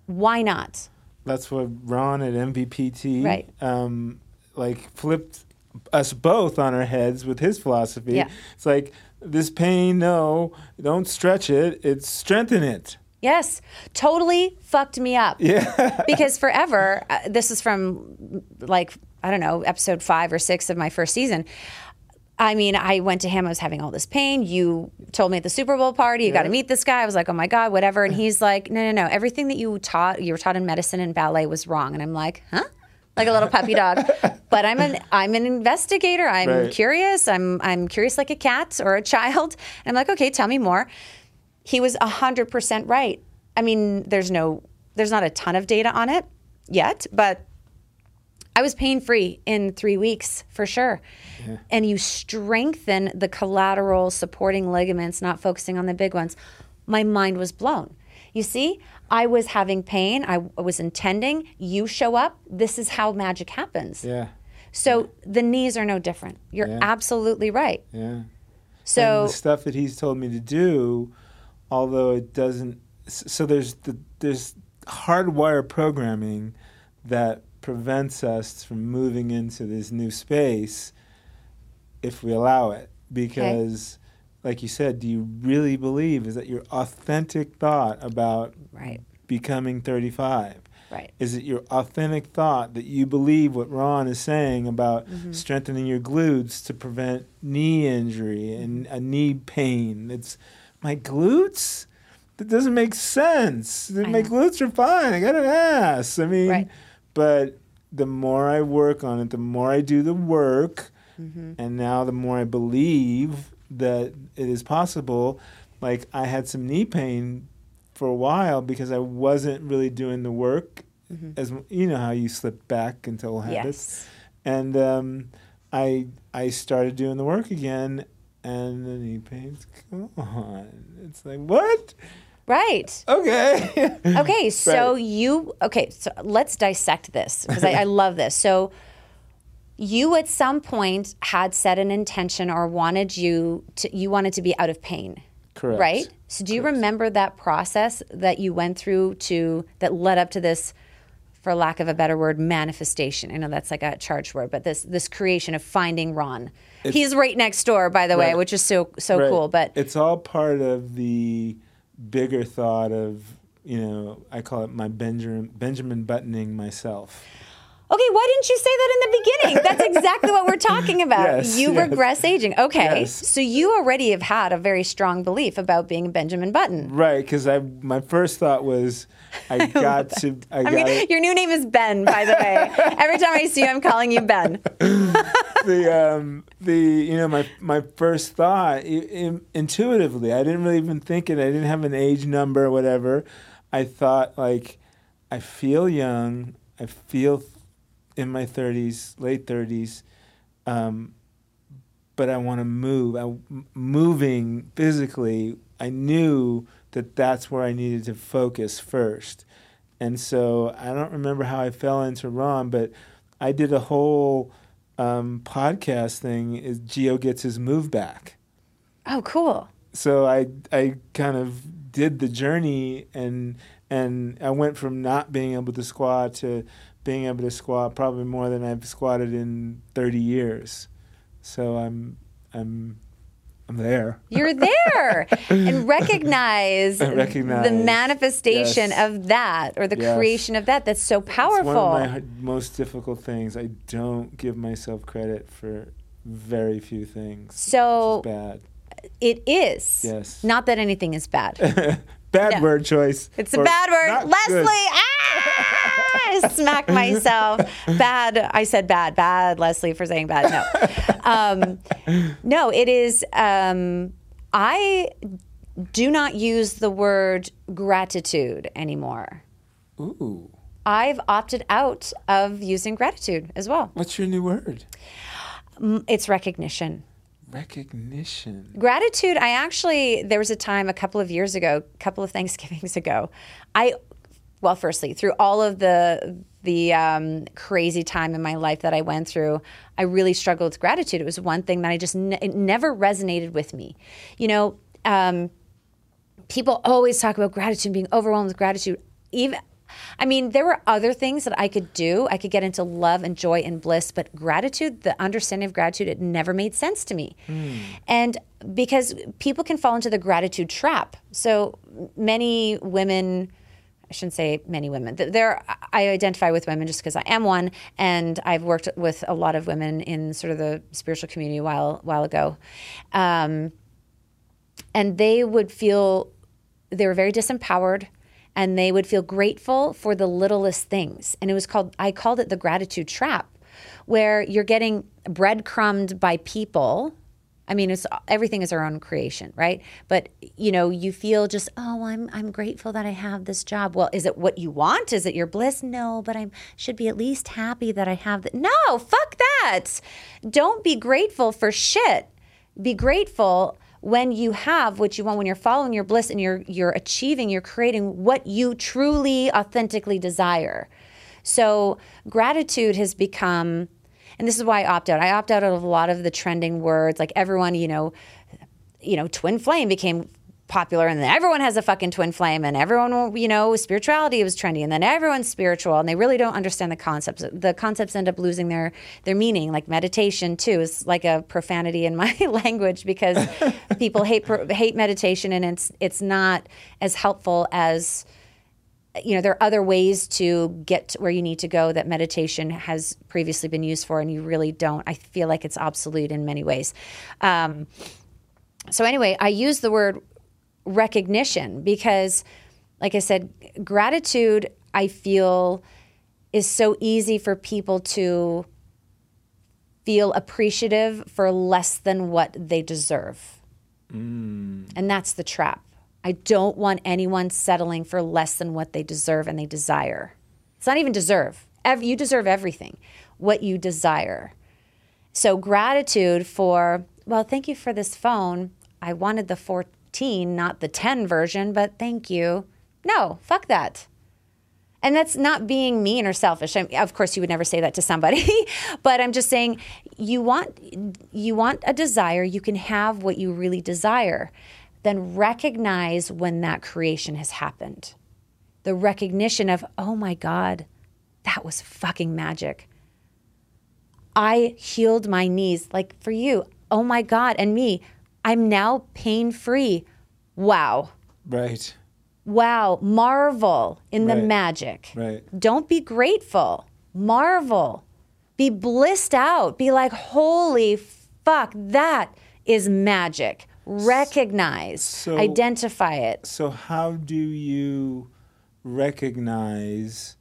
why not? That's what Ron at MVPT Right. um, like flipped us both on our heads with his philosophy. Yeah. It's like this pain, no, don't stretch it. It's strengthen it. Yes, totally fucked me up. Yeah. because forever, uh, this is from like, I don't know, episode five or six of my first season. I mean, I went to him. I was having all this pain. You told me at the Super Bowl party, you got to meet this guy. I was like, oh my God, whatever. And he's like, no, no, no. Everything that you taught, you were taught in medicine and ballet was wrong. And I'm like, huh? Like a little puppy dog. but I'm an I'm an investigator. I'm Right. curious. I'm I'm curious like a cat or a child. And I'm like, okay, tell me more. He was hundred percent right. I mean, there's no there's not a ton of data on it yet, but I was pain free in three weeks for sure. And you strengthen the collateral supporting ligaments, not focusing on the big ones. My mind was blown. You see, I was having pain. I was intending. You show up. This is how magic happens. Yeah. So the knees are no different. You're Yeah. absolutely right. Yeah. So and the stuff that he's told me to do, although it doesn't. So there's the there's hardwire programming that prevents us from moving into this new space if we allow it. Because, like you said, do you really believe is that your authentic thought about right, becoming 35? right, Is it your authentic thought that you believe what Ron is saying about Mm-hmm. strengthening your glutes to prevent knee injury and a knee pain? It's my glutes? That doesn't make sense. I My know. glutes are fine. I got an ass. I mean, Right. but the more I work on it, the more I do the work, Mm-hmm. and now the more I believe that it is possible. Like I had some knee pain for a while because I wasn't really doing the work as you know how you slip back into old habits. yes, And um, I I started doing the work again, and the knee pain's gone. It's like what? right. Okay. Okay, so Right. you okay, so let's dissect this because I, I love this. So you at some point had set an intention or wanted you to you wanted to be out of pain. Correct. Right? So do you remember that process that you went through to that led up to this for lack of a better word manifestation. I know that's like a charged word, but this this creation of finding Ron. He's right next door by the way, which is so so Right. cool, but it's all part of the bigger thought of you know I call it my Benjamin Benjamin buttoning myself. Okay, why didn't you say that in the beginning? That's exactly what we're talking about. Yes, you yes. regress aging. Okay. Yes. So you already have had a very strong belief about being Benjamin Button. Right, because I my first thought was I got to I, I got mean, your new name is Ben, by the way. Every time I see you, I'm calling you Ben. the um the you know my my first thought in, intuitively I didn't really even think it I didn't have an age number or whatever I thought like I feel young I feel in my 30s late 30s um but I want to move I moving physically I knew that that's where I needed to focus first and so I don't remember how I fell into Ron but I did a whole um, podcast thing is Gio gets his move back. Oh, cool. So I I kind of did the journey and and I went from not being able to squat to being able to squat probably more than I've squatted in 30 years. So I'm I'm I'm there. You're there and recognize, recognize, the manifestation yes. of that or the Yes. creation of that. That's so It's powerful. one of my most difficult things. I don't give myself credit for very few things. so bad. it is. Yes. Not that anything is bad. bad Yeah. word choice. It's a bad word. Leslie, ah! I smacked myself. Bad. I said bad. Bad, Leslie, for saying bad. No. Um, no, it is. Um, I do not use the word gratitude anymore. Ooh, I've opted out of using gratitude as well. what's your new word? Mm, It's recognition. Recognition. Gratitude, I actually, there was a time a couple of years ago, a couple of Thanksgivings ago, I, well, firstly, through all of the, the um, crazy time in my life that I went through, I really struggled with gratitude. It was one thing that I just, ne- it never resonated with me. You know, um, people always talk about gratitude, being overwhelmed with gratitude. Even, I mean, there were other things that I could do. I could get into love and joy and bliss, but gratitude, the understanding of gratitude, it never made sense to me. And because people can fall into the gratitude trap. So many women, I shouldn't say many women. There, I identify with women just because I am one, and I've worked with a lot of women in sort of the spiritual community a while while ago, um, and they would feel they were very disempowered, and they would feel grateful for the littlest things, and it was called I called it the gratitude trap, where you're getting breadcrumbed by people I mean, it's everything is our own creation, right? But you know, you feel just, oh, I'm I'm grateful that I have this job. Well, is it what you want? Is it your bliss? No, but I should be at least happy that I have that. No, fuck that. Don't be grateful for shit. Be grateful when you have what you want, when you're following your bliss and you're you're achieving, you're creating what you truly, authentically desire. So gratitude has become and this is why I opt out. I opt out of a lot of the trending words. Like everyone, you know, you know, twin flame became popular and then everyone has a fucking twin flame and everyone you know spirituality was trendy and then everyone's spiritual and they really don't understand the concepts the concepts end up losing their their meaning like meditation too is like a profanity in my language because people hate hate meditation and it's it's not as helpful as you know, there are other ways to get to where you need to go that meditation has previously been used for, and you really don't. I feel like it's obsolete in many ways. Um, so, anyway, I use the word recognition because, like I said, gratitude, I feel, is so easy for people to feel appreciative for less than what they deserve. Mm. And that's the trap I don't want anyone settling for less than what they deserve and they desire. It's not even deserve. You deserve everything, what you desire. So, gratitude for, well, thank you for this phone. I wanted the 14, not the 10 version, but thank you. No, fuck that. And that's not being mean or selfish. I of course, you would never say that to somebody, but I'm just saying you want you want a desire. You can have what you really desire then recognize when that creation has happened. The recognition of, oh my God, that was fucking magic. I healed my knees. Like for you, oh my God, and me, I'm now pain free. Wow. Right. Wow. Marvel in the magic. Right. Don't be grateful. Marvel. Be blissed out. Be like, holy fuck, that is magic recognize, so, identify it. So, how do you recognize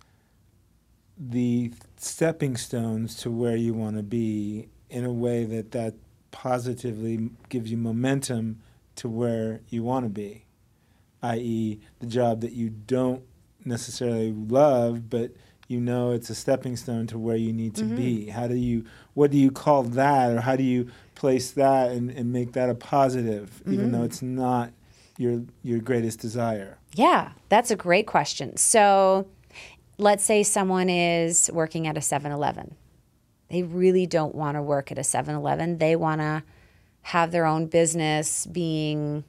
the stepping stones to where you want to be in a way that that positively gives you momentum to where you want to be, i.e., the job that you don't necessarily love, but you know it's a stepping stone to where you need to mm-hmm. be. How do you, what do you call that, or how do you place that and, and make that a positive, mm-hmm. even though mm-hmm. it's not your your greatest desire? Yeah, that's a great question. So, let's say someone is working at a 7-Eleven. They really don't want to work at a 7-Eleven. They want to have their own business being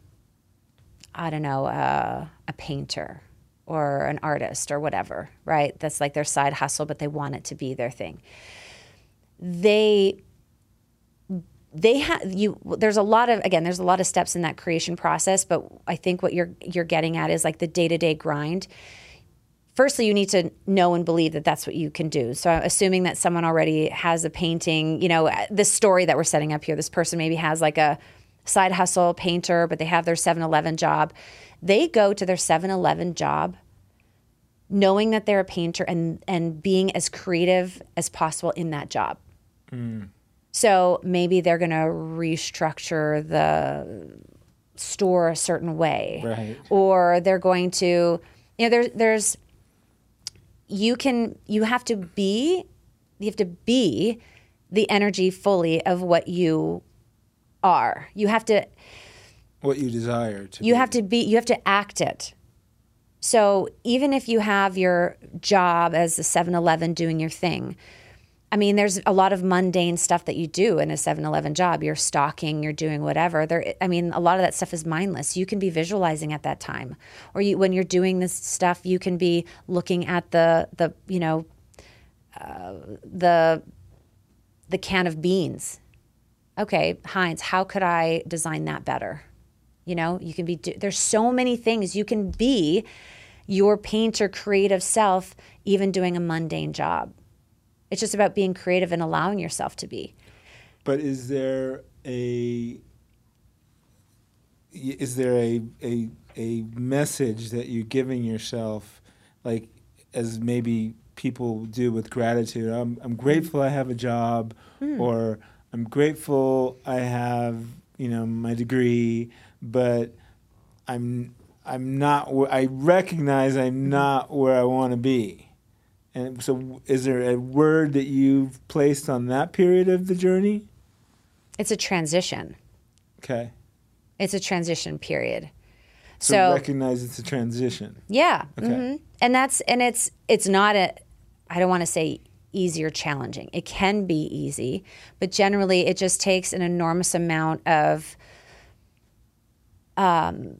I don't know, a painter or an artist or whatever, right? That's like their side hustle, but they want it to be their thing. They they have you there's a lot of again there's a lot of steps in that creation process but i think what you're you're getting at is like the day-to-day grind firstly you need to know and believe that that's what you can do so assuming that someone already has a painting you know this story that we're setting up here this person maybe has like a side hustle painter but they have their 7-eleven job they go to their 7-eleven job knowing that they're a painter and and being as creative as possible in that job mm. So maybe they're going to restructure the store a certain way, right. or they're going to, you know, there's there's you can you have to be you have to be the energy fully of what you are. You have to what you desire to. You be. have to be. You have to act it. So even if you have your job as a 7-Eleven doing your thing, I mean, there's a lot of mundane stuff that you do in a 7 Eleven job. You're stocking, you're doing whatever. There, I mean, a lot of that stuff is mindless. You can be visualizing at that time. Or you, when you're doing this stuff, you can be looking at the, the you know, uh, the, the can of beans. Okay, Heinz, how could I design that better? You know, you can be, there's so many things you can be your painter creative self even doing a mundane job. It's just about being creative and allowing yourself to be. But is there a is there a a a message that you're giving yourself like as maybe people do with gratitude i'm i'm grateful i have a job mm. or i'm grateful i have you know my degree but i'm i'm not i recognize i'm not where i want to be and so is there a word that you've placed on that period of the journey it's a transition. Okay. It's a transition period. So, so recognize it's a transition. Yeah. Okay. Mm-hmm. And that's and it's it's not a I don't want to say easy or challenging. It can be easy, but generally it just takes an enormous amount of um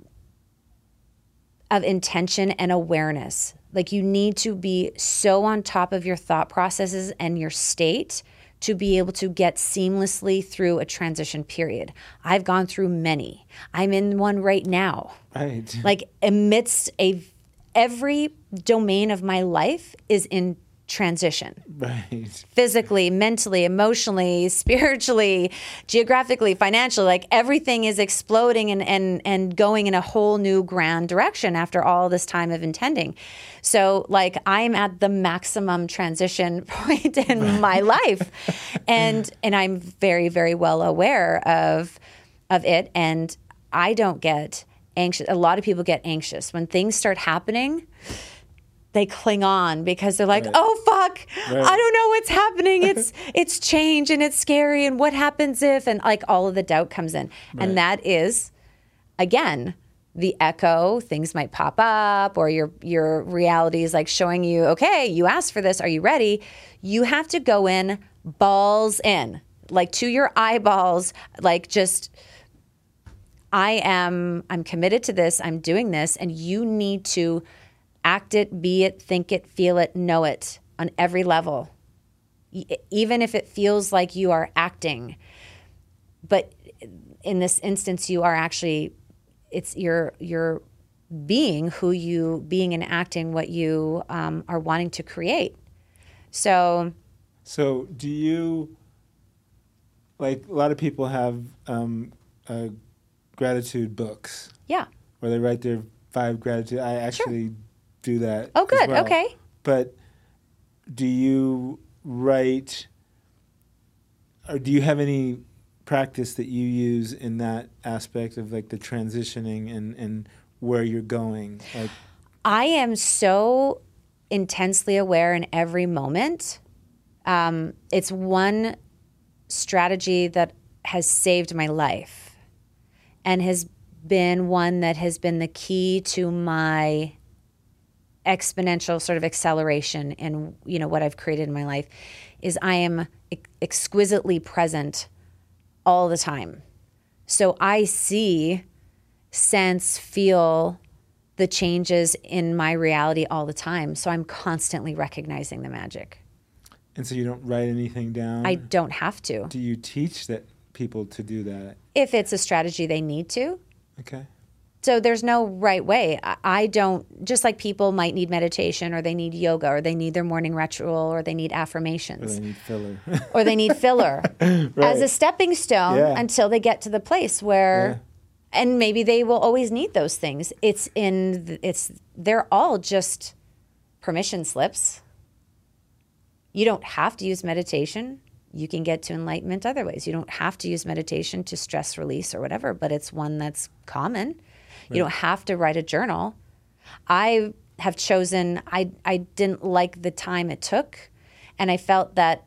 of intention and awareness. Like you need to be so on top of your thought processes and your state to be able to get seamlessly through a transition period. I've gone through many. I'm in one right now. Right. Like amidst a every domain of my life is in transition. Right. Physically, mentally, emotionally, spiritually, geographically, financially, like everything is exploding and, and, and going in a whole new grand direction after all this time of intending. So, like, I'm at the maximum transition point in my life. And, and I'm very, very well aware of, of it. And I don't get anxious. A lot of people get anxious when things start happening they cling on because they're like, right. "Oh fuck, right. I don't know what's happening. It's it's change and it's scary and what happens if?" and like all of the doubt comes in. Right. And that is again, the echo, things might pop up or your your reality is like showing you, "Okay, you asked for this. Are you ready?" You have to go in balls in, like to your eyeballs, like just I am I'm committed to this. I'm doing this and you need to act it, be it, think it, feel it, know it on every level. Even if it feels like you are acting, but in this instance, you are actually, it's your, your being who you, being and acting what you um, are wanting to create. So, so do you, like a lot of people have um, uh, gratitude books. Yeah. Where they write their five gratitude. I actually sure do that. Oh, good. Well. Okay. But do you write, or do you have any practice that you use in that aspect of like the transitioning and, and where you're going? Like, I am so intensely aware in every moment. Um, it's one strategy that has saved my life and has been one that has been the key to my exponential sort of acceleration in you know what I've created in my life is I am exquisitely present all the time. So I see, sense, feel the changes in my reality all the time. So I'm constantly recognizing the magic. And so you don't write anything down? I don't have to. Do you teach that people to do that? If it's a strategy they need to. Okay. So there's no right way. I don't, just like people might need meditation or they need yoga or they need their morning ritual or they need affirmations. Or they need filler. or they need filler right. as a stepping stone yeah. until they get to the place where, yeah. and maybe they will always need those things. It's in, it's, they're all just permission slips. You don't have to use meditation. You can get to enlightenment other ways. You don't have to use meditation to stress release or whatever, but it's one that's common Right. You don't have to write a journal. I have chosen I I didn't like the time it took and I felt that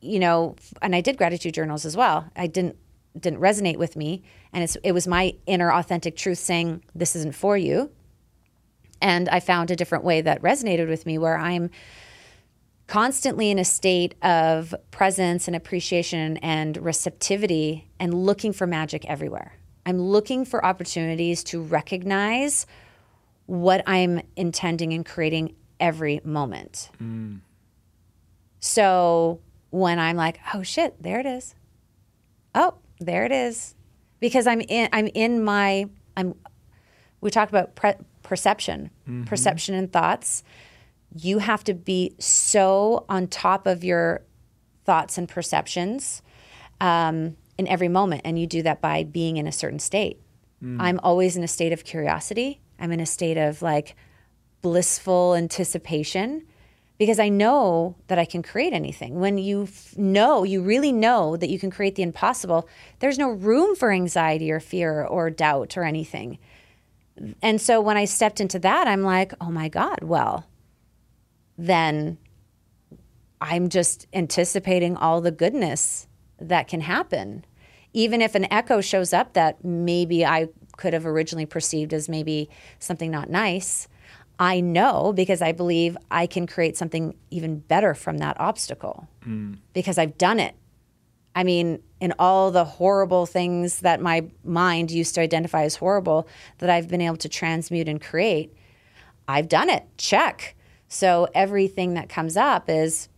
you know and I did gratitude journals as well. I didn't didn't resonate with me and it's it was my inner authentic truth saying this isn't for you. And I found a different way that resonated with me where I'm constantly in a state of presence and appreciation and receptivity and looking for magic everywhere. I'm looking for opportunities to recognize what I'm intending and creating every moment. Mm. So when I'm like, oh shit, there it is. Oh, there it is. Because I'm in I'm in my I'm we talked about pre- perception, perception and thoughts. You have to be so on top of your thoughts and perceptions um, in every moment. And you do that by being in a certain state. Mm. I'm always in a state of curiosity. I'm in a state of like blissful anticipation because I know that I can create anything. When you f- know, you really know that you can create the impossible, there's no room for anxiety or fear or doubt or anything. And so when I stepped into that, I'm like, oh my God, well, then I'm just anticipating all the goodness that can happen. Even if an echo shows up that maybe I could have originally perceived as maybe something not nice, I know because I believe I can create something even better from that obstacle mm. because I've done it. I mean, in all the horrible things that my mind used to identify as horrible that I've been able to transmute and create, I've done it. Check. So everything that comes up is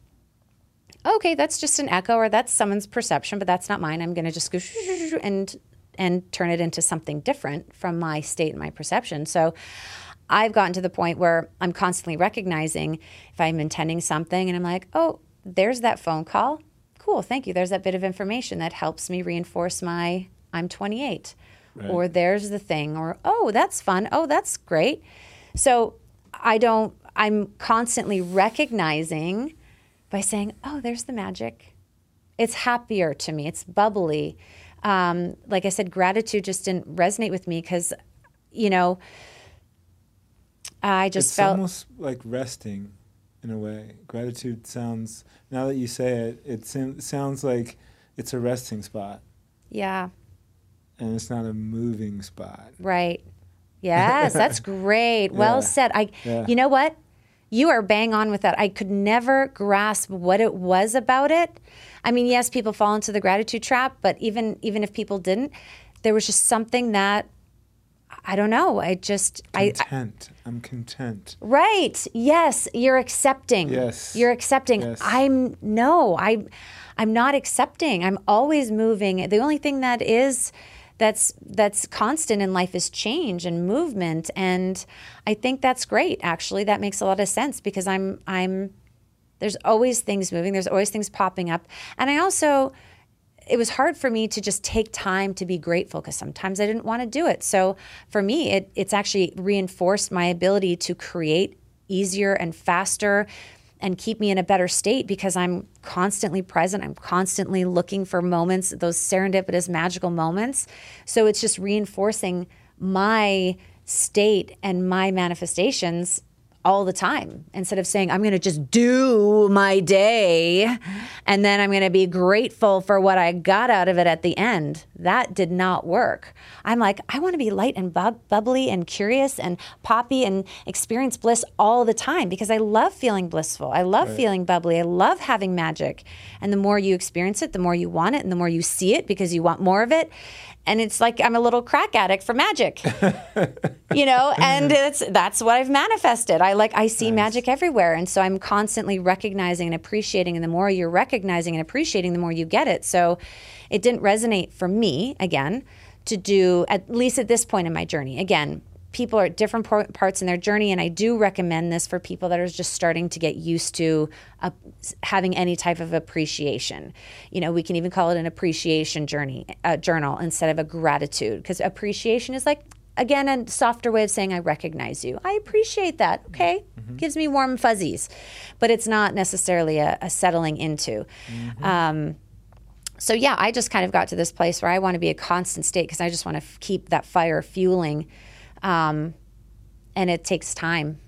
okay, that's just an echo or that's someone's perception, but that's not mine. I'm going to just go and and turn it into something different from my state and my perception. So I've gotten to the point where I'm constantly recognizing if I'm intending something and I'm like, "Oh, there's that phone call. Cool, thank you. There's that bit of information that helps me reinforce my I'm 28." Or there's the thing or, "Oh, that's fun. Oh, that's great." So I don't I'm constantly recognizing by saying, "Oh, there's the magic." It's happier to me. It's bubbly. Um, like I said, gratitude just didn't resonate with me because, you know, I just it's felt almost like resting in a way. Gratitude sounds, now that you say it, it sim- sounds like it's a resting spot yeah, and it's not a moving spot. right. Yes, that's great. Well Yeah. said. I Yeah. you know what? You are bang on with that. I could never grasp what it was about it. I mean, yes, people fall into the gratitude trap, but even even if people didn't, there was just something that I don't know. I just I, I Content. I'm content. Right. Yes, you're accepting. Yes. You're accepting. Yes. I'm no, I I'm not accepting. I'm always moving. The only thing that is that's that's constant in life is change and movement and I think that's great actually. That makes a lot of sense because I'm I'm there's always things moving, there's always things popping up. And I also it was hard for me to just take time to be grateful because sometimes I didn't want to do it. So for me, it, it's actually reinforced my ability to create easier and faster and keep me in a better state because I'm constantly present. I'm constantly looking for moments, those serendipitous, magical moments. So it's just reinforcing my state and my manifestations all the time instead of saying, I'm going to just do my day and then I'm going to be grateful for what I got out of it at the end. That did not work. I'm like, I want to be light and bub- bubbly and curious and poppy and experience bliss all the time because I love feeling blissful. I love feeling bubbly. I love having magic. And the more you experience it, the more you want it and the more you see it because you want more of it. And it's like I'm a little crack addict for magic. You know and it's that's what i've manifested. I like i see magic everywhere and so i'm constantly recognizing and appreciating and the more you're recognizing and appreciating the more you get it. So it didn't resonate for me again to do at least at this point in my journey. Again people are at different parts in their journey and i do recommend this for people that are just starting to get used to uh, having any type of appreciation. You know we can even call it an appreciation journey uh, journal instead of a gratitude because appreciation is like again a softer way of saying i recognize you. I appreciate that. Okay? Gives me warm fuzzies. But it's not necessarily a, a settling into. Um, so yeah i just kind of got to this place where i want to be a constant state because i just want to f- keep that fire fueling um, and it takes time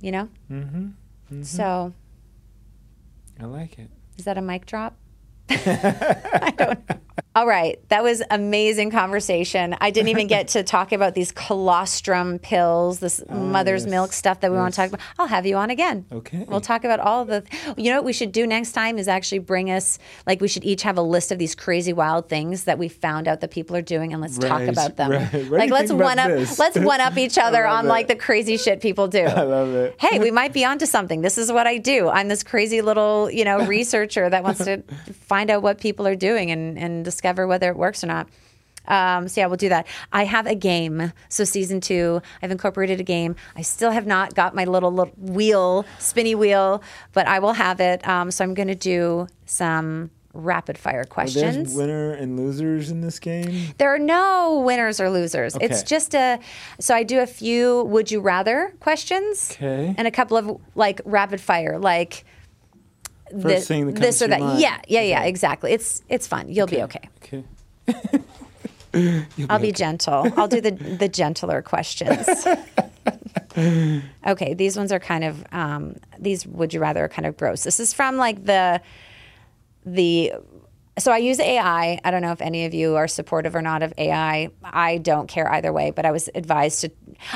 you know Mm-hmm. so I like it. is that a mic drop I don't know. All right. That was amazing conversation. I didn't even get to talk about these colostrum pills, this oh, mother's yes. milk stuff that we want to talk about. I'll have you on again. Okay. We'll talk about all the You know what we should do next time is actually bring us like we should each have a list of these crazy wild things that we found out that people are doing and let's talk about them. right. Like let's one up this? let's one up each other on like the crazy shit people do. I love it. hey, we might be onto something. This is what I do. I'm this crazy little, you know, researcher that wants to find out what people are doing and, and discover whether it works or not. Um, so yeah, we'll do that. I have a game. So season two, I've incorporated a game. I still have not got my little, little wheel, spinny wheel, but I will have it. Um, so I'm going to do some rapid fire questions. winner and losers in this game. There are no winners or losers. It's just a. So I do a few would you rather questions. Okay. And a couple of like rapid fire, like this, this or that. Yeah, yeah, yeah. Exactly. It's it's fun. You'll be okay. Okay. I'll be gentle. I'll do the the gentler questions. okay, these ones are kind of um, these would you rather are kind of gross. This is from like the the so I use AI. I don't know if any of you are supportive or not of AI. I don't care either way, but I was advised to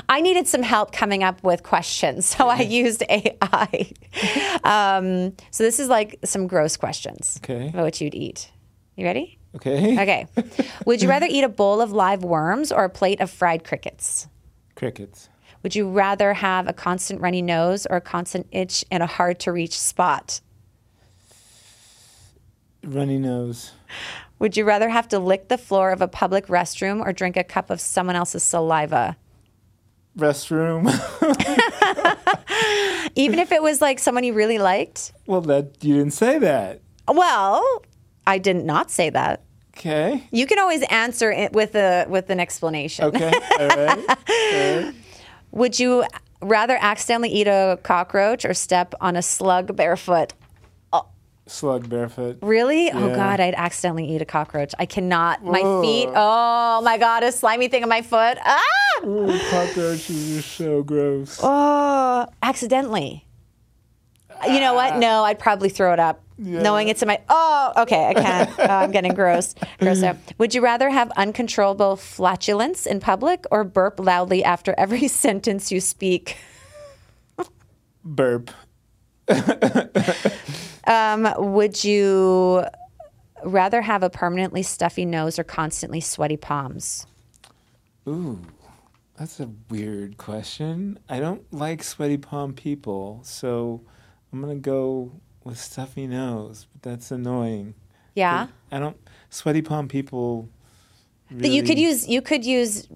I needed some help coming up with questions, so I used AI. um, so this is like some gross questions. Okay. About what you'd eat. You ready? Okay. Okay. Would you rather eat a bowl of live worms or a plate of fried crickets? Crickets. Would you rather have a constant runny nose or a constant itch in a hard to reach spot? Runny nose. Would you rather have to lick the floor of a public restroom or drink a cup of someone else's saliva? Restroom. Even if it was like someone you really liked? well, that you didn't say that. Well, I did not say that. Okay. You can always answer it with a with an explanation. Okay. All right. All right. Would you rather accidentally eat a cockroach or step on a slug barefoot? Slug barefoot. Really? Oh God, I'd accidentally eat a cockroach. I cannot. My Whoa. feet. Oh my God, a slimy thing on my foot. Ah! Ooh, cockroaches are so gross. Oh, accidentally. You know what? No, I'd probably throw it up. Yeah. Knowing it's in my. Oh, okay, I can't. oh, I'm getting gross. Gross out. Would you rather have uncontrollable flatulence in public or burp loudly after every sentence you speak? Burp. Um, would you rather have a permanently stuffy nose or constantly sweaty palms? Ooh, that's a weird question. I don't like sweaty palm people, so I'm gonna go with stuffy nose. But that's annoying. Yeah. I don't. Sweaty palm people. That you could use you could use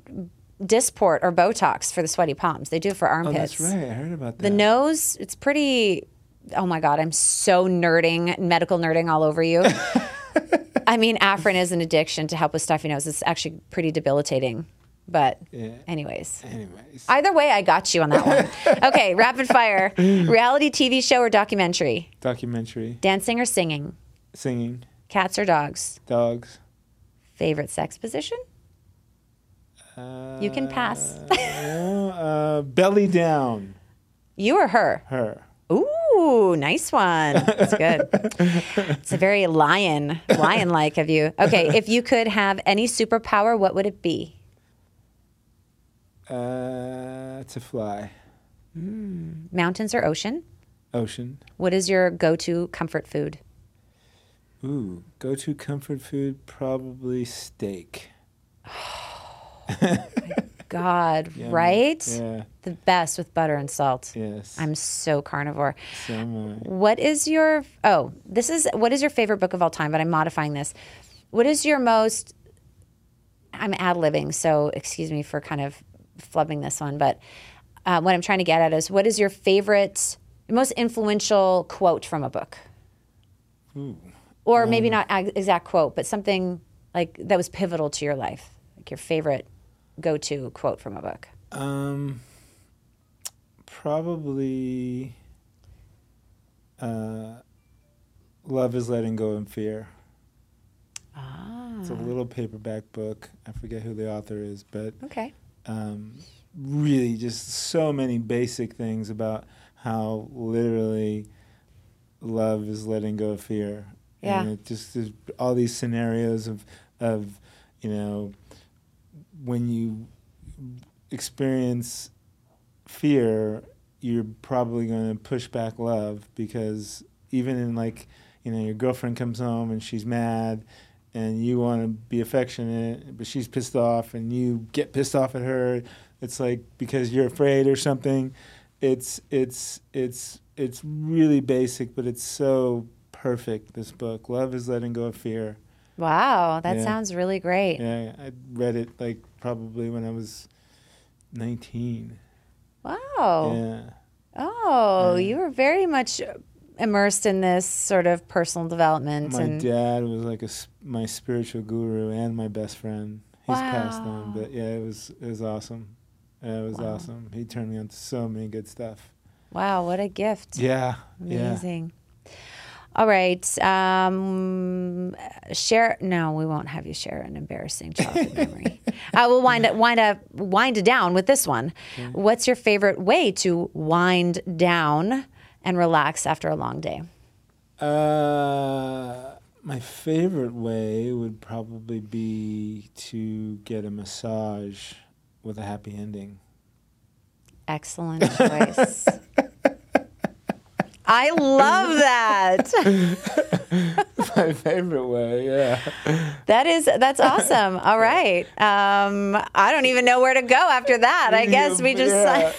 Dysport or Botox for the sweaty palms. They do it for Oh, armpits. that's right. I heard about that. The nose, it's pretty. Oh my god, I'm so nerding, medical nerding all over you. I mean, Afrin is an addiction to help with stuffy nose. It's actually pretty debilitating. But, Yeah. anyways, Anyways, either way, I got you on that one. okay, rapid fire: reality TV show or documentary? documentary, Dancing or singing? singing, Cats or dogs? dogs. Favorite sex position? Uh, You can pass. no, uh, belly down. You or her? Her. Ooh, nice one. That's good. it's a very lion, lion-like of you. Okay, if you could have any superpower, what would it be? Uh, to fly. Mountains or ocean? Ocean. What is your go-to comfort food? Ooh, go to comfort food probably steak. God, right? Yeah. The best with butter and salt. Yes. I'm so carnivore. so am I. What is your oh, this is what is your favorite book of all time, but I'm modifying this. What is your most I'm ad libbing, so excuse me for kind of flubbing this one, but uh, what I'm trying to get at is what is your favorite, most influential quote from a book? Ooh. Or maybe not ag- exact quote, but something like that was pivotal to your life, like your favorite go to quote from a book. Um, probably. Uh, love is letting go of fear. Ah. It's a little paperback book. I forget who the author is, but Okay. um, really just so many basic things about how literally love is letting go of fear. Yeah. And it just all these scenarios of of you know when you experience fear, you're probably going to push back love because even in like you know your girlfriend comes home and she's mad and you want to be affectionate but she's pissed off and you get pissed off at her it's like because you're afraid or something it's it's it's it's really basic but it's so perfect this book love is letting go of Fear. Wow, that Yeah. sounds really great. Yeah, I read it like probably when I was 19. Wow. Yeah. Oh, Yeah. you were very much immersed in this sort of personal development My dad was like a, my spiritual guru and my best friend. He's passed on, but yeah, it was it was awesome. Yeah, it was Wow. awesome. He turned me on to so many good stuff. wow, what a gift. Yeah, yeah. All right. Um, share. No, we won't have you share an embarrassing childhood memory. Uh, we'll wind up, wind up, wind it down with this one. What's your favorite way to wind down and relax after a long day? Uh, my favorite way would probably be to get a massage with a happy ending. Excellent choice. I love that. my favorite way, yeah. That is that's awesome. All right. Um, I don't even know where to go after that. I guess we just. Yeah.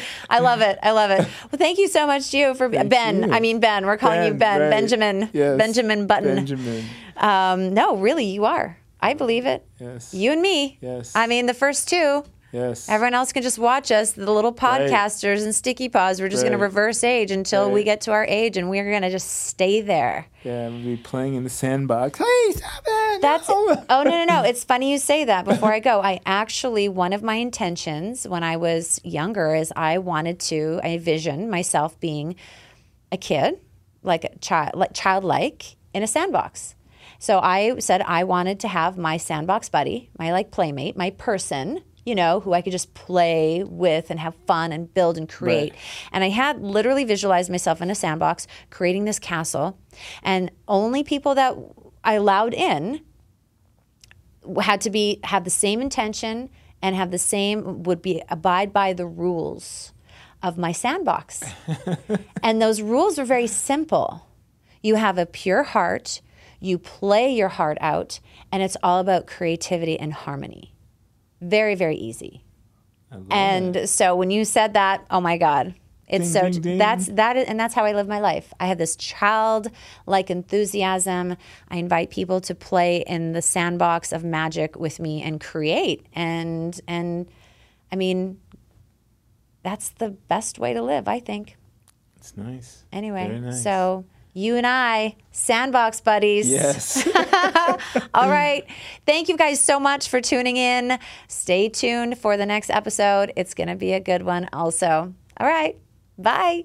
I love it. I love it. Well, thank you so much, Gio, for Thank Ben. you. I mean Ben. We're calling you Ben. right. Benjamin. Yes. Benjamin Button. Benjamin. Um, no, really, you are. I believe it. Yes. You and me. Yes. I mean, the first two. Yes. Everyone else can just watch us, the little Right. podcasters and sticky paws. We're just going to reverse age until we get to our age, and we're going to just stay there. Yeah, we'll be playing in the sandbox. Hey, stop it! That's no. oh no no no! It's funny you say that. Before I go, I actually one of my intentions when I was younger is I wanted to I envisioned myself being a kid, like a child, like childlike in a sandbox. So I said I wanted to have my sandbox buddy, my like playmate, my person, you know, who I could just play with and have fun and build and create. And I had literally visualized myself in a sandbox creating this castle, and only people that I allowed in had to be have the same intention and have the same would be abide by the rules of my sandbox. and those rules are very simple. You have a pure heart, you play your heart out, and it's all about creativity and harmony. Very, very easy. And it. so when you said that, oh my God. It's Ding, so ding, ding. that's that is and that's how I live my life. I have this childlike enthusiasm. I invite people to play in the sandbox of magic with me and create. And and I mean that's the best way to live, I think. it's nice. Anyway, nice. so you and I, sandbox buddies. Yes. All right. Thank you guys so much for tuning in. Stay tuned for the next episode. It's going to be a good one, also. All right. Bye.